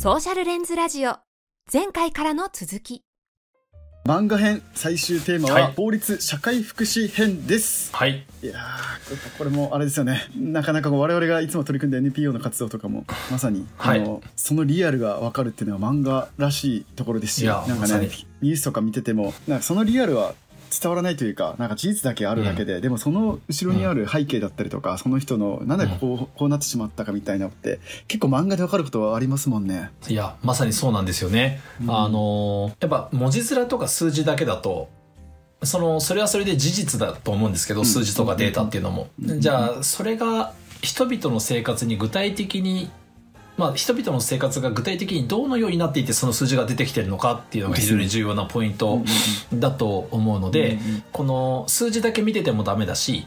ソーシャルレンズラジオ。前回からの続き。漫画編最終テーマははい。法律社会福祉編です、はい。い、やこれもあれですよね。なかなかこう我々がいつも取り組んで NPO の活動とかもまさに、はい。あのそのリアルが分かるっていうのは漫画らしいところですしいやなんかねまさに。ニュースとか見ててもなんかそのリアルは伝わらないというかなんか事実だけあるだけで、でもその後ろにある背景だったりとか、その人のなんでこう,、こうなってしまったかみたいなのって結構漫画で分かることはありますもんね。いや、まさにそうなんですよね。うん。あの、やっぱ文字面とか数字だけだと、その、それはそれで事実だと思うんですけど、うん。数字とかデータっていうのも。うん。じゃあ、それが人々の生活に具体的に、まあ、人々の生活が具体的にどのようになっていてその数字が出てきてるのかっていうのが非常に重要なポイントだと思うので、この数字だけ見ててもダメだし、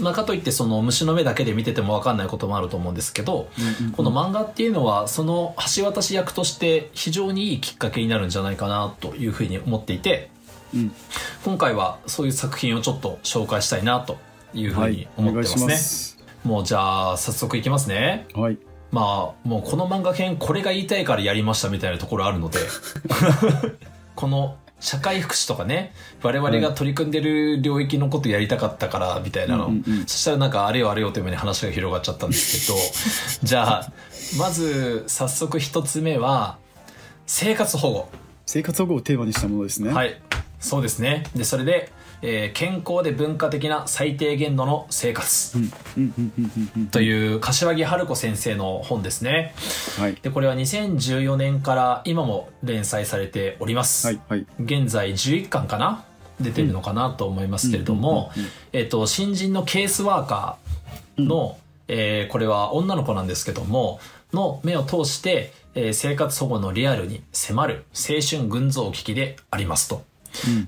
まあ、かといってその虫の目だけで見てても分かんないこともあると思うんですけど、この漫画っていうのはその橋渡し役として非常にいいきっかけになるんじゃないかなというふうに思っていてうん。今回はそういう作品をちょっと紹介したいなというふうに思ってますね、お願いします。もうじゃあ早速いきますね。はいまあもうこの漫画編これが言いたいからやりましたみたいなところあるので。この社会福祉とかね我々が取り組んでる領域のことやりたかったからみたいなの、うんうんうん。そしたらなんかあれよあれよというように話が広がっちゃったんですけど。じゃあまず早速一つ目は生活保護。生活保護をテーマにしたものですね。はい。そうですね。でそれで、えー健康で文化的な最低限度の生活。うんうんうんうんうん。うんという柏木春子先生の本ですね。はい。でこれは2014年から今も連載されております、はいはい。現在11巻かな？出てるのかなと思いますけれども、新人のケースワーカーの、えーこれは女の子なんですけどもの目を通して、えー生活保護のリアルに迫る青春群像劇でありますと。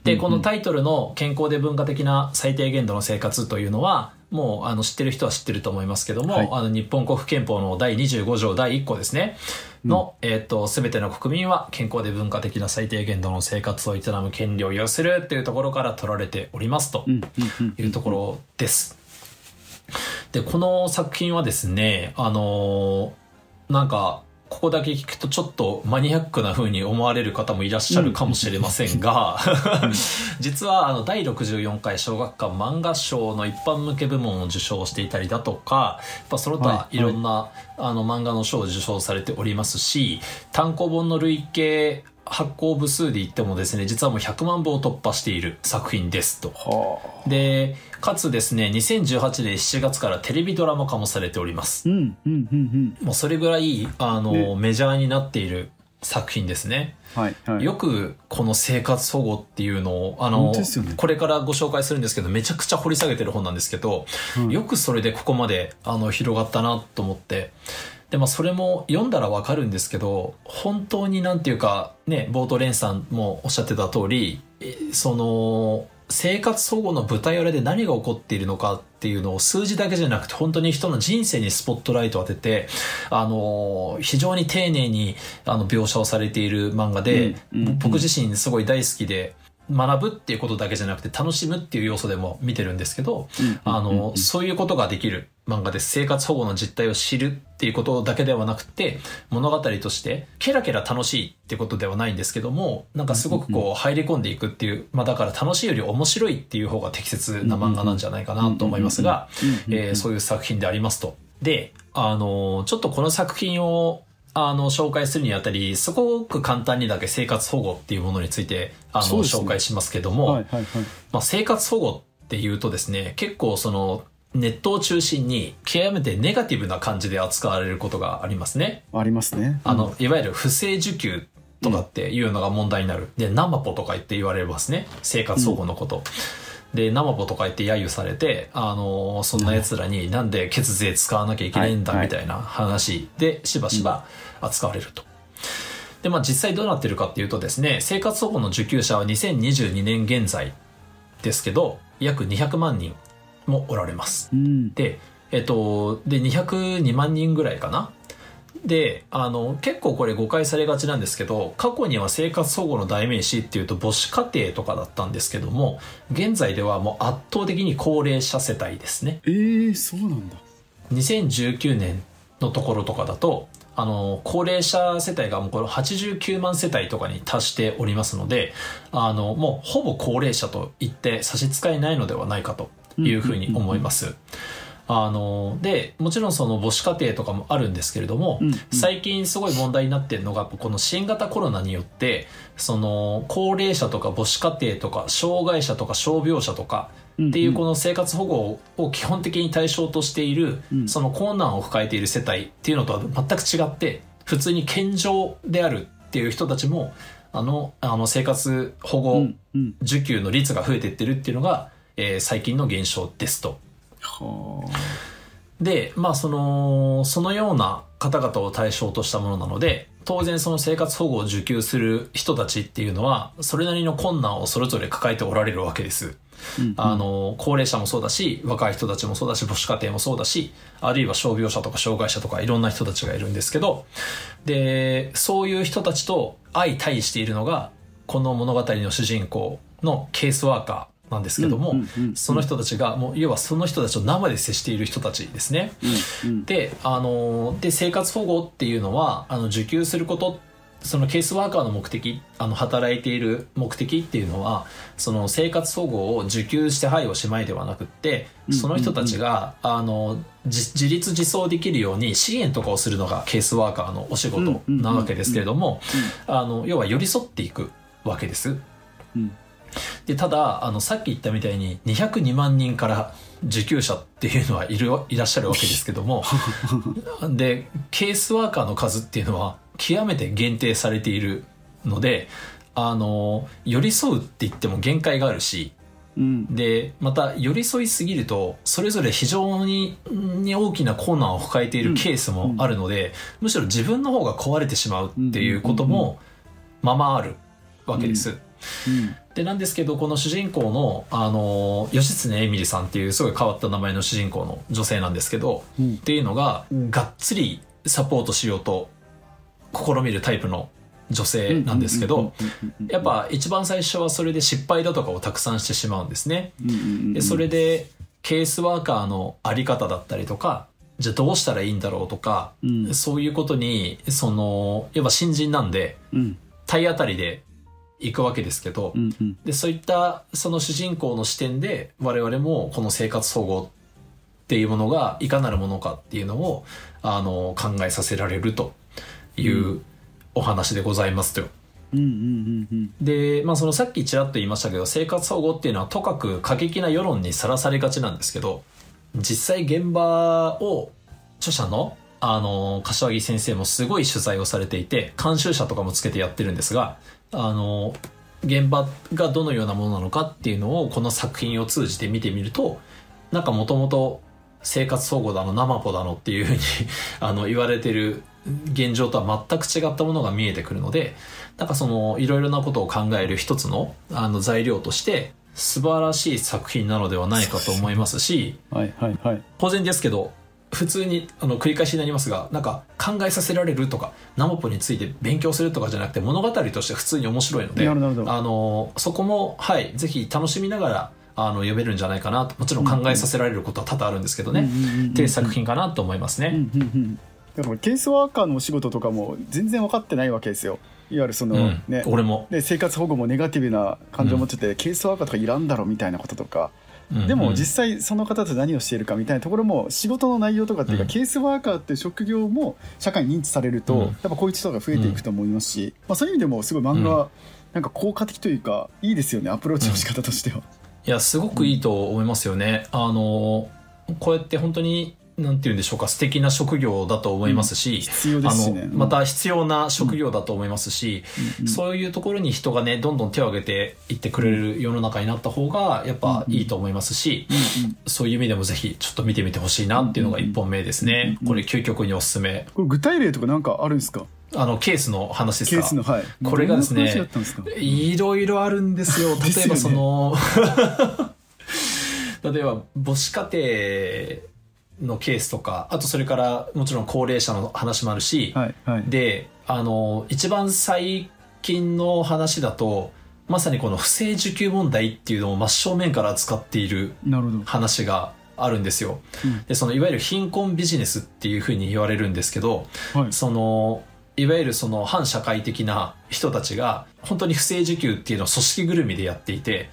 でこのタイトルの「健康で文化的な最低限度の生活」というのはもうあの知ってる人は知ってると思いますけども、はい。あの日本国憲法の第25条第1項ですね。の、えー、と全ての国民は健康で文化的な最低限度の生活を営む権利を有するっていうところから取られておりますとうん。うん。うん。いうところです。でこの作品はですねあのーなんかここだけ聞くとちょっとマニアックな風に思われる方もいらっしゃるかもしれませんが、実はあの第64回小学館漫画賞の一般向け部門を受賞していたりだとかその他はい。いろんな、あの漫画の賞を受賞されておりますし単行本の累計発行部数で言ってもですね実はもう100万部を突破している作品ですと。はあ。でかつですね2018年7月からテレビドラマ化もされております。うんうんうんもうそれぐらいあの、ね。メジャーになっている作品ですね。うんはいはい。よくこの生活保護っていうのをあのね。これからご紹介するんですけどめちゃくちゃ掘り下げてる本なんですけど、うん。よくそれでここまであの広がったなと思ってでまあそれも読んだらわかるんですけど本当になんていうかね冒頭蓮さんもおっしゃってた通りえその生活保護の舞台裏で何が起こっているのかっていうのを数字だけじゃなくて本当に人の人生にスポットライトを当ててあの非常に丁寧にあの描写をされている漫画で、うんうん僕自身すごい大好きで学ぶっていうことだけじゃなくて楽しむっていう要素でも見てるんですけど、うん。あの、そういうことができる漫画です。生活保護の実態を知るっていうことだけではなくて、物語として、ケラケラ楽しいってことではないんですけども、なんかすごくこう、入り込んでいくっていう、まあだから楽しいより面白いっていう方が適切な漫画なんじゃないかなと思いますが、えーそういう作品でありますと。で、あの、ちょっとこの作品を、あの、紹介するにあたり、すごく簡単にだけ生活保護っていうものについて、あの、紹介しますけども、はいはいはいまあ、生活保護っていうとですね結構そのネットを中心に極めてネガティブな感じで扱われることがありますね。ありますねあのいわゆる不正受給とかっていうのが問題になる。でナマポとか言って言われますね生活保護のこと。でナマポとか言って揶揄されて、あのそんな奴らになんで血税使わなきゃいけないんだはいみたいな話でしばしば扱われると。で、まあ実際どうなってるかっていうとですね、生活保護の受給者は2022年現在ですけど、約200万人もおられます。うんで、えっと、で、202万人ぐらいかな。で、あの、結構これ誤解されがちなんですけど、過去には生活保護の代名詞っていうと母子家庭とかだったんですけども、現在ではもう圧倒的に高齢者世帯ですね。えー、そうなんだ2019年のところとかだと、あの、高齢者世帯がもうこれ89万世帯とかに達しておりますので、あの、もうほぼ高齢者と言って差し支えないのではないかというふうに思います。あの、で、もちろんその母子家庭とかもあるんですけれども、うんうん。最近すごい問題になってるのが、この新型コロナによって、その、高齢者とか母子家庭とか、障害者とか傷病者とか、っていうこの生活保護を基本的に対象としている、うん。その困難を抱えている世帯っていうのとは全く違って、普通に健常であるっていう人たちも、あの、あの生活保護受給の率が増えていってるっていうのが、えー最近の現象ですと。はで、まあその、そのような方々を対象としたものなので、当然その生活保護を受給する人たちっていうのは、それなりの困難をそれぞれ抱えておられるわけです。うんあの、高齢者もそうだし、若い人たちもそうだし、母子家庭もそうだし、あるいは傷病者とか障害者とかいろんな人たちがいるんですけど、で、そういう人たちと相対しているのが、この物語の主人公のケースワーカーなんですけども、その人たちが、もう、要はその人たちと生で接している人たちですね。うんうんで、あの、で、生活保護っていうのは、あの、受給すること、そのケースワーカーの目的、あの、働いている目的っていうのは、その生活保護を受給してはいおしまいではなくって、その人たちが、あの、自自立自走できるように支援とかをするのがケースワーカーのお仕事なわけですけれども、あの、要は寄り添っていくわけです。うんでただあのさっき言ったみたいに202万人から受給者っていうのはいるいらっしゃるわけですけども でケースワーカーの数っていうのは極めて限定されているのであの寄り添うって言っても限界があるしうん。でまた寄り添いすぎるとそれぞれ非常にに大きな困難を抱えているケースもあるので、むしろ自分の方が壊れてしまうっていうこともままあるわけです。うんでなんですけどこの主人公のあの吉常エミリさんっていうすごい変わった名前の主人公の女性なんですけど、うんっていうのががっつりサポートしようと試みるタイプの女性なんですけど、やっぱ一番最初はそれで失敗だとかをたくさんしてしまうんですね。でそれでケースワーカーのあり方だったりとかじゃあどうしたらいいんだろうとか、うんそういうことにそのやっぱ新人なんでうん体当たりで行くわけですけど、うんうん。でそういったその主人公の視点で我々もこの生活保護っていうものがいかなるものかっていうのをあの考えさせられるというお話でございますと。うんうんうんうん。で、まあ、そのさっきちらっと言いましたけど生活保護っていうのはとかく過激な世論にさらされがちなんですけど実際現場を著者のあの柏木先生もすごい取材をされていて監修者とかもつけてやってるんですがあの現場がどのようなものなのかっていうのをこの作品を通じて見てみるとなんかもともと生活保護だの生ポだのっていうふうに あの言われてる現状とは全く違ったものが見えてくるのでなんかそのいろいろなことを考える一つのあの材料として素晴らしい作品なのではないかと思いますしはいはいはい。当然ですけど普通にあの繰り返しになりますがなんか考えさせられるとかナモポについて勉強するとかじゃなくて物語として普通に面白いのであのそこもはいぜひ楽しみながらあの読めるんじゃないかなともちろん考えさせられることは多々あるんですけどね、うんうんうんうんっていう作品かなと思いますね。うんうんうんだからケースワーカーのお仕事とかも全然分かってないわけですよ。いわゆるその、うん。ね。俺も、で生活保護もネガティブな感情を持ってて、ケースワーカーとかいらんだろみたいなこととか、うんでもうん。実際その方と何をしているかみたいなところも仕事の内容とかっていうか、うん。ケースワーカーっていう職業も社会に認知されると、うん。やっぱこういう人が増えていくと思いますし、まあ、そういう意味でもすごい漫画はなんか効果的というかいいですよねアプローチの仕方としては。いやすごくいいと思いますよね。あのこうやって本当になんて言うんでしょうか素敵な職業だと思いますし、また必要な職業だと思いますし、うん。そういうところに人がねどんどん手を挙げていってくれる世の中になった方がやっぱいいと思いますし、うん。そういう意味でもぜひちょっと見てみてほしいなっていうのが一本目ですね。これ究極におすすめ。これ具体例とかなんかあるんですか？あのケースの話ですか？ケースのはい。これがですねいろいろあるんですよ。例えばその、例えば母子家庭のケースとか、あとそれからもちろん高齢者の話もあるし、はいはい。で、あの、一番最近の話だと、まさにこの不正受給問題っていうのを真正面から扱っている話があるんですよ。うん。で、そのいわゆる貧困ビジネスっていうふうに言われるんですけど、はい。その、いわゆるその反社会的な人たちが本当に不正受給っていうのを組織ぐるみでやっていて、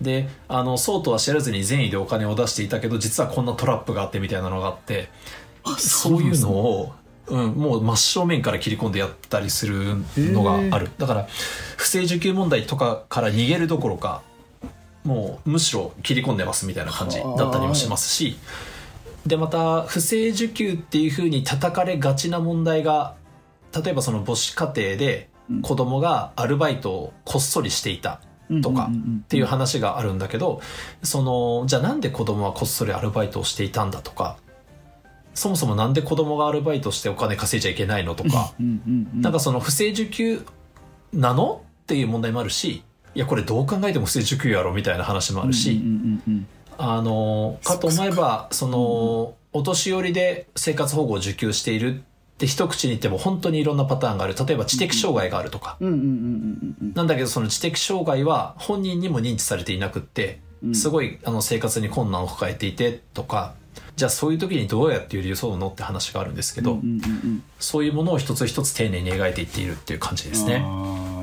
で、あの、そうとは知らずに善意でお金を出していたけど、実はこんなトラップがあってみたいなのがあって、そういうのを、うん、もう真正面から切り込んでやったりするのがある。だから、不正受給問題とかから逃げるどころか、もうむしろ切り込んでますみたいな感じだったりもしますし、で、また、不正受給っていうふうに叩かれがちな問題が、例えばその母子家庭で子供がアルバイトをこっそりしていたとかっていう話があるんだけど、その、じゃあなんで子供はこっそりアルバイトをしていたんだとか、そもそもなんで子供がアルバイトしてお金稼いじゃいけないのとか、なんかその不正受給なのっていう問題もあるし、いやこれどう考えても不正受給やろみたいな話もあるし、あの、かと思えば、その、お年寄りで生活保護を受給しているって一口に言っても本当にいろんなパターンがある。例えば知的障害があるとか。うんうんうんうんうんなんだけどその知的障害は本人にも認知されていなくって、うん。すごいあの生活に困難を抱えていてとか、じゃあそういう時にどうやって寄り添うのって話があるんですけど、うんうんうんそういうものを一つ一つ丁寧に描いていっているっていう感じですね。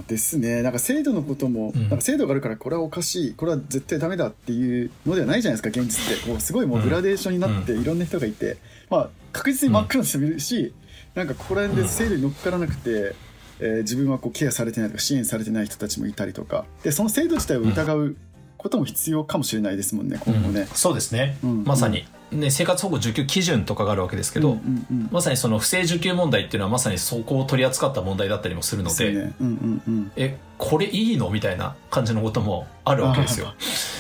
ですね。なんか制度のことも、うん。なんか制度があるからこれはおかしい。これは絶対ダメだっていうのではないじゃないですか現実って。こうすごいもうグラデーションになっていろんな人がいて、まあ確実に真っ暗な人もいるし、なんかここら辺で制度に乗っからなくて、えー自分はこうケアされてないとか支援されてない人たちもいたりとか。でその制度自体を疑うことも必要かもしれないですもんね今後ね。うん。そうですね、うんまさに、ね、生活保護受給基準とかがあるわけですけど、うんうんうん。まさにその不正受給問題っていうのはまさにそこを取り扱った問題だったりもするので、ですよね。うんうんうん。えこれいいのみたいな感じのこともあるわけですよ。面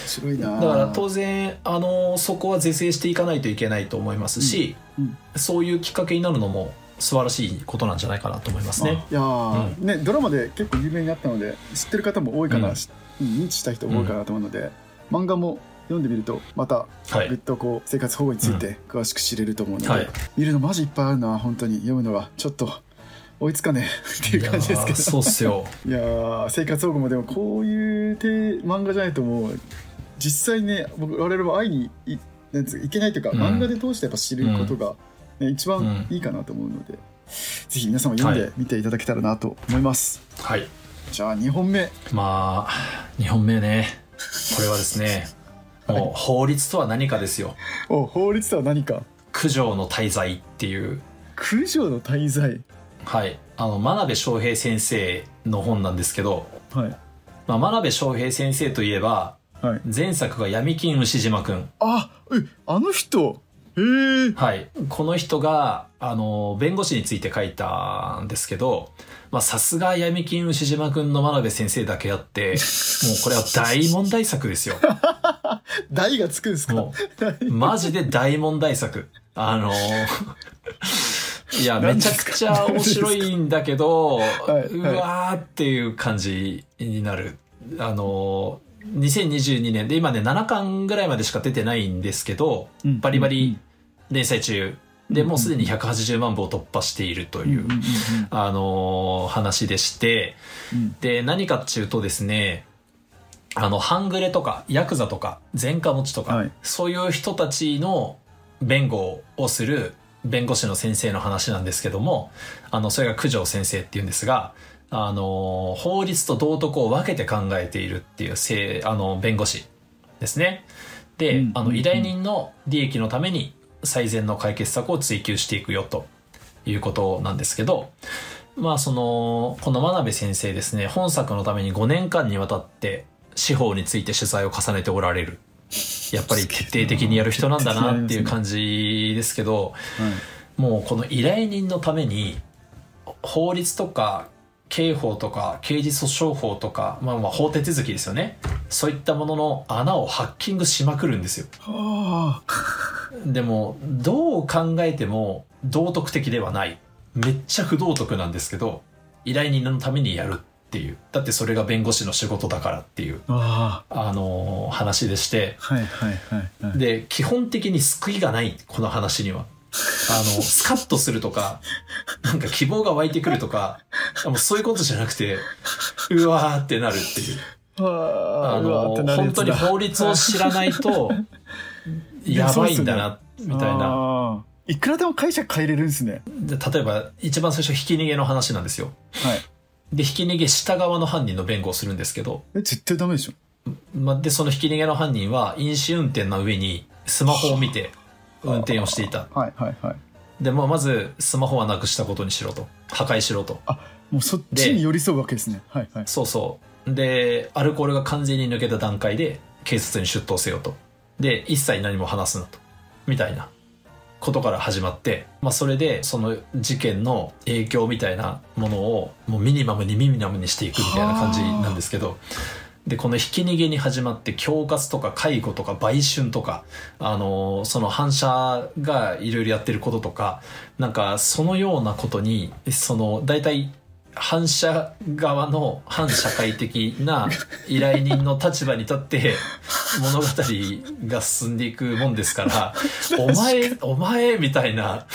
白いなだから当然あのそこは是正していかないといけないと思いますし、うん。そういうきっかけになるのも素晴らしいことなんじゃないかなと思いますね。あいやー、ねドラマで結構有名になったので知ってる方も多いかな、うん。認知した人も多いかなと思うので、漫画も読んでみるとまたはい。ぐっとこう生活保護について詳しく知れると思うので、はい。見るのマジいっぱいあるな本当に。読むのはちょっと追いつかねえ っていう感じですけど。いやーそうっすよ。いやー生活保護もでもこういうて漫画じゃないともう実際ね僕我々も会いにいなんつういけないというか、うん。漫画で通してやっぱ知ることが、ね一番いいかなと思うので、ぜひ皆さんも読んでみていただけたらなと思います、はい。じゃあ2本目。まあ2本目ね。これはですね もう法律とは何かですよ。お法律とは何か。九条の滞在っていう。九条の滞在はい。あの真鍋昌平先生の本なんですけど、はい。まあ、真鍋昌平先生といえばはい。前作が闇金牛島くんあえあの人はい。この人が、あの、弁護士について書いたんですけど、まあ、さすが闇金牛島くんの真鍋先生だけあって、もうこれは大問題作ですよ。台がつくんですか？もう、マジで大問題作。あの、いや、めちゃくちゃ面白いんだけど、いうわーっていう感じになる。あの、2022年で今ね、7巻ぐらいまでしか出てないんですけど、うん。バリバリ連載中。で、もうすでに180万部を突破しているという、あのー話でして、うん。で、何かっていうとですね、あの、半グレとか、ヤクザとか、前科持ちとか、はい。そういう人たちの弁護をする弁護士の先生の話なんですけども、あの、それが九条先生っていうんですが、あの、法律と道徳を分けて考えているっていうせい、あの、弁護士ですね。で、あの、うんうん依頼人の利益のために最善の解決策を追求していくよということなんですけど、まあその、この真鍋先生ですね、本作のために5年間にわたって司法について取材を重ねておられる。やっぱり徹底的にやる人なんだなっていう感じですけど、もうこの依頼人のために法律とか刑法とか刑事訴訟法とか、まあまあ法手続きですよね。そういったものの穴をハッキングしまくるんですよ。はあでも、どう考えても道徳的ではない。めっちゃ不道徳なんですけど、依頼人のためにやるっていう。だってそれが弁護士の仕事だからっていう、ああのー話でして。はいはいはいはいで、基本的に救いがない、この話には。あの、スカッとするとか、なんか希望が湧いてくるとか、もうそういうことじゃなくて、うわーってなるっていう。あの、本当に法律を知らないと、やばいんだな、みたいな。いくらでも解釈変えれるんですね。で例えば、一番最初、ひき逃げの話なんですよ。はい。で、ひき逃げした側の犯人の弁護をするんですけど、え絶対ダメでしょ。まあ、で、そのひき逃げの犯人は、飲酒運転の上にスマホを見て運転をしていた。はいはいはいで、まあ、まず、スマホはなくしたことにしろと。破壊しろと。もうそっちに寄り添うわけですねはいはいそうそう。で、アルコールが完全に抜けた段階で、警察に出頭せよと。で、一切何も話すなと。みたいなことから始まって、まあ、それで、その事件の影響みたいなものを、もうミニマムにミニマムにしていくみたいな感じなんですけど、で、このひき逃げに始まって、恐喝とか介護とか売春とか、あのーその反社がいろいろやってることとか、なんかそのようなことに、その、大体、反社側の反社会的な依頼人の立場に立って物語が進んでいくもんですから、お前、お前みたいな、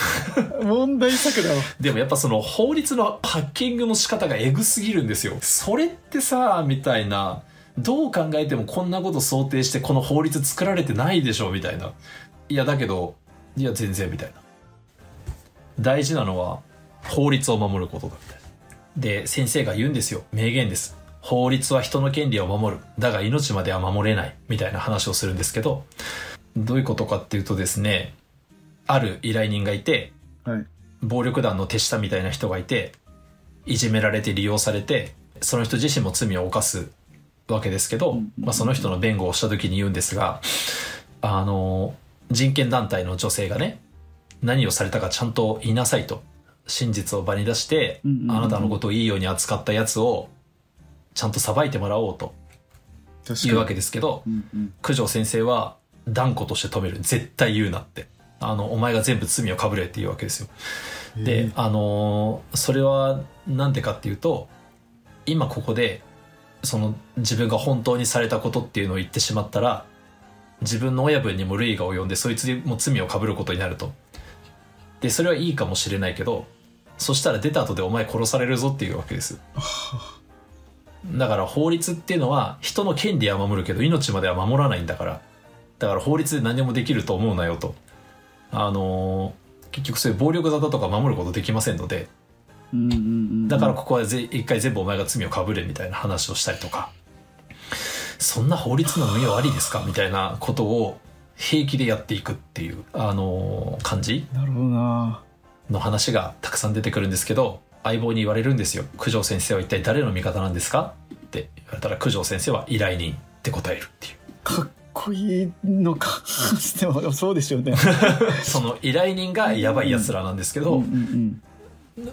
問題作だわ。でもやっぱその法律のハッキングの仕方がエグすぎるんですよ。それってさ、みたいな、どう考えてもこんなこと想定してこの法律作られてないでしょ、みたいな。いや、だけど、いや、全然、みたいな。大事なのは、法律を守ることだ、みたいな。で、先生が言うんですよ。名言です。法律は人の権利を守る。だが命までは守れない。みたいな話をするんですけど、どういうことかっていうとですね、ある依頼人がいて、はい暴力団の手下みたいな人がいていじめられて利用されてその人自身も罪を犯すわけですけど、まあ、その人の弁護をした時に言うんですがあの人権団体の女性がね何をされたかちゃんと言いなさいと真実を場に出して、あなたのことをいいように扱ったやつをちゃんと裁いてもらおうと確いうわけですけど、うんうん。九条先生は断固として止める。絶対言うなって。あのお前が全部罪をかぶれっていうわけですよ。で、あのーそれはなんでかっていうと今ここでその自分が本当にされたことっていうのを言ってしまったら自分の親分にも類が及んでそいつにも罪をかぶることになると。でそれはいいかもしれないけどそしたら出た後でお前殺されるぞっていうわけです。だから法律っていうのは人の権利は守るけど命までは守らないんだから。だから法律で何でもできると思うなよと。あのー結局そういう暴力沙汰とか守ることできませんのでうんうんうんだからここはぜ一回全部お前が罪をかぶれみたいな話をしたりとか。そんな法律の運用ありですか？みたいなことを平気でやっていくっていう、あのー感じ？なるほどな。の話がたくさん出てくるんですけど相棒に言われるんですよ。九条先生は一体誰の味方なんですか？って言われたら九条先生は依頼人って答えるっていう。かっこいいのか。でもそうでしょうね。その依頼人がやばい奴らなんですけど、うんうん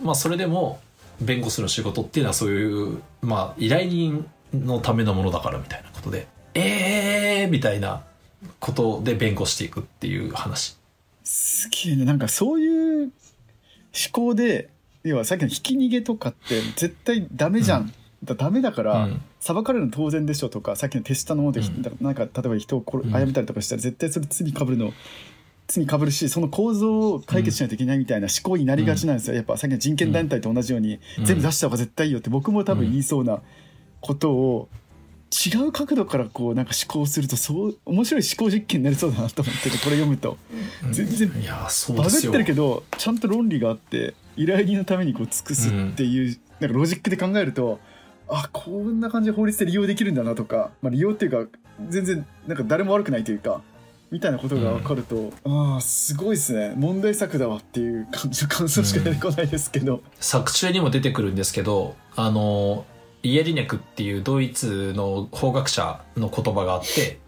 まあそれでも弁護士の仕事っていうのはそういうまあ依頼人のためのものだからみたいなことでえーみたいなことで弁護していくっていう話。すげえね。なんかそういう思考で要はさっきのひき逃げとかって絶対ダメじゃん、だダメだから、うん。裁かれるの当然でしょとかさっきの手下のもので、うん。なんか例えば人を殺うん。殺めたりとかしたら絶対それ罪かぶるの罪かぶるしその構造を解決しないといけないみたいな思考になりがちなんですよ、やっぱさっきの人権団体と同じように、うん。全部出した方が絶対いいよって僕も多分言いそうなことを違う角度からこうなんか思考するとそう面白い思考実験になりそうだなと思っててこれ読むと。全然いやそうバグってるけどちゃんと論理があって依頼人のためにこう尽くすっていう、なんかロジックで考えるとあこんな感じで法律で利用できるんだなとか、まあ、利用っていうか全然なんか誰も悪くないというかみたいなことが分かると、ああすごいですね。問題作だわっていう感じの感想しか出てこないですけど、作中にも出てくるんですけどあのイエリネクっていうドイツの法学者の言葉があって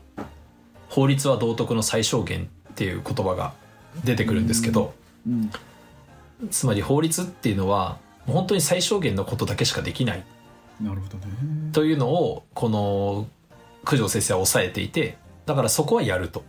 法律は道徳の最小限っていう言葉が出てくるんですけど、うん。つまり法律っていうのは本当に最小限のことだけしかできない。なるほどね。というのをこの九条先生は抑えていてだからそこはやると。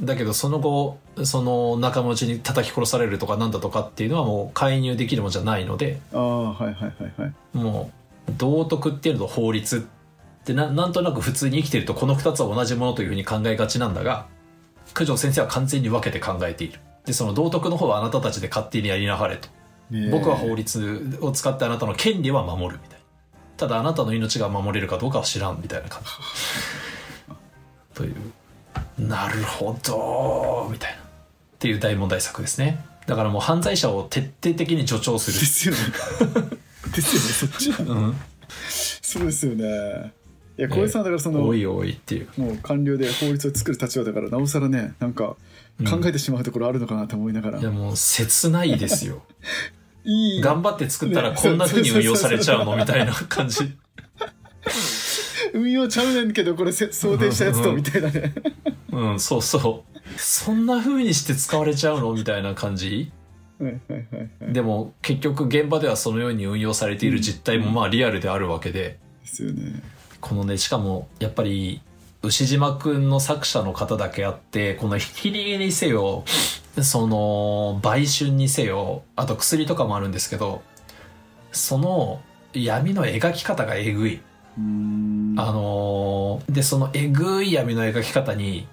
だけどその後その仲間内に叩き殺されるとかなんだとかっていうのはもう介入できるもんじゃないのでああはいはいはいはい。もう道徳っていうのと法律ってななんとなく普通に生きてるとこの2つは同じものというふうに考えがちなんだが九条先生は完全に分けて考えている。でその道徳の方はあなたたちで勝手にやりなはれと。僕は法律を使ってあなたの権利は守るみたいな。ただあなたの命が守れるかどうかは知らんみたいな感じ。というなるほど。みたいな。っていう大問題作ですね。だからもう犯罪者を徹底的に助長する。ですよね。ですよねそっち。なうん。そうですよね。いや小江さんだからその、多い多いっていう。もう官僚で法律を作る立場だからなおさらねなんか考えてしまうところあるのかなと思いながら、いやもう切ないですよ。いい。頑張って作ったらこんな風に運用されちゃうの？みたいな感じ運用ちゃうねんけどこれせ想定したやつとみたいなね。うんそうそう。そんな風にして使われちゃうの？みたいな感じ？でも結局現場ではそのように運用されている実態もまあリアルであるわけで。ですよね。このねしかもやっぱり牛島くんの作者の方だけあってこのひき逃げにせよその売春にせよあと薬とかもあるんですけどその闇の描き方がえぐい。あのーでそのえぐい闇の描き方に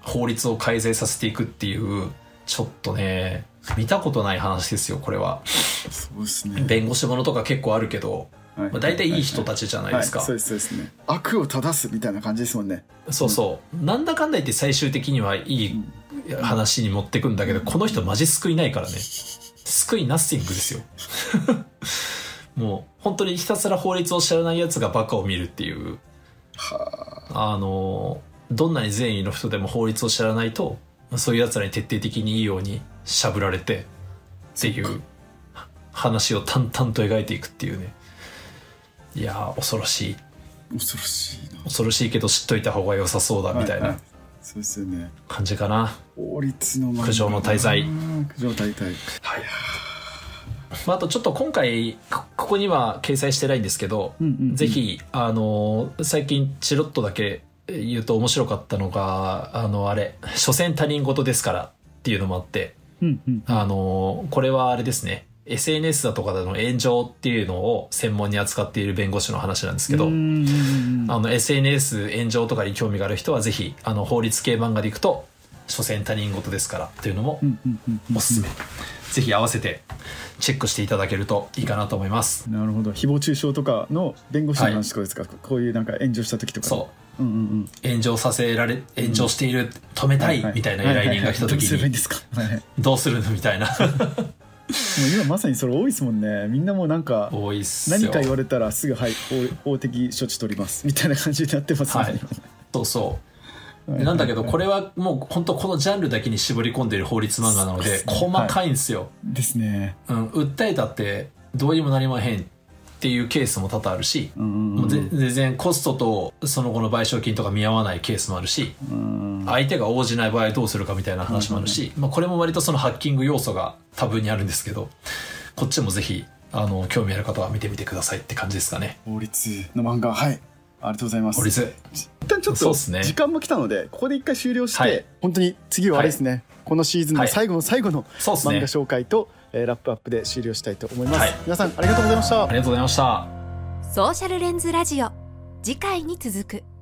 法律を改正させていくっていうちょっとね見たことない話ですよこれは。そうですね。弁護士ものとか結構あるけど、はい。まあ、大体いい人たちじゃないですか、はい、そうですそうですね。悪を正すみたいな感じですもんね。そうそう。なんだかんだ言って最終的にはいい話に持ってくんだけどこの人マジ救いないからね。救いナッシングですよもう本当にひたすら法律を知らないやつがバカを見るっていう。はあのどんなに善意の人でも法律を知らないとそういうやつらに徹底的にいいようにしゃぶられてっていう話を淡々と描いていくっていうね。いやー恐ろしい。あ恐ろしいな。恐ろしいけど知っといた方が良さそうだみたいははなそうですよね。感じかな、法律の苦情の滞在。うん苦情の滞在。はいまあ、あとちょっと今回こここには掲載してないんですけど、うんうんうん。ぜひあの最近チロッとだけ言うと面白かったのがあのあれ「所詮他人事ですから」っていうのもあってうんうん。あのこれはあれですね。SNS だとかでの炎上っていうのを専門に扱っている弁護士の話なんですけど、うんうんうんあの SNS 炎上とかに興味がある人はぜひあの法律系漫画でいくと「所詮他人事ですから」っていうのもうんうんうんうん。おすすめ、ぜひ合わせてチェックしていただけるといいかなと思いますなるほど誹謗中傷とかの弁護士の話とかですか、こういうなんか炎上した時とかそううんうんうん炎上させられ炎上している、止めたいみたいな依頼人が来た時にですか、はいはい、もどうするのみたいなう今まさにそれ多いですもんねみんなもうなんか多いっすよ何か言われたらすぐはい法法的処置取りますみたいな感じになってますね、はいそうそうでなんだけどこれはもう本当このジャンルだけに絞り込んでいる法律漫画なので細かいんですよ、ですね。うん、訴えたってどうにもなりまへんっていうケースも多々あるし、もうぜ全然コストとその後の賠償金とか見合わないケースもあるしうん。相手が応じない場合どうするかみたいな話もあるし、まあ、これも割とそのハッキング要素が多分にあるんですけどこっちもぜひあの興味ある方は見てみてくださいって感じですかね。法律の漫画。はいありがとうございます。一旦ちょっと時間も来たのでここで一回終了して、はい。本当に次はあれですね、このシーズンの最後の最後の漫画紹介と、えーラップアップで終了したいと思います、はい。皆さんありがとうございました。ありがとうございました。ソーシャルレンズラジオ。次回に続く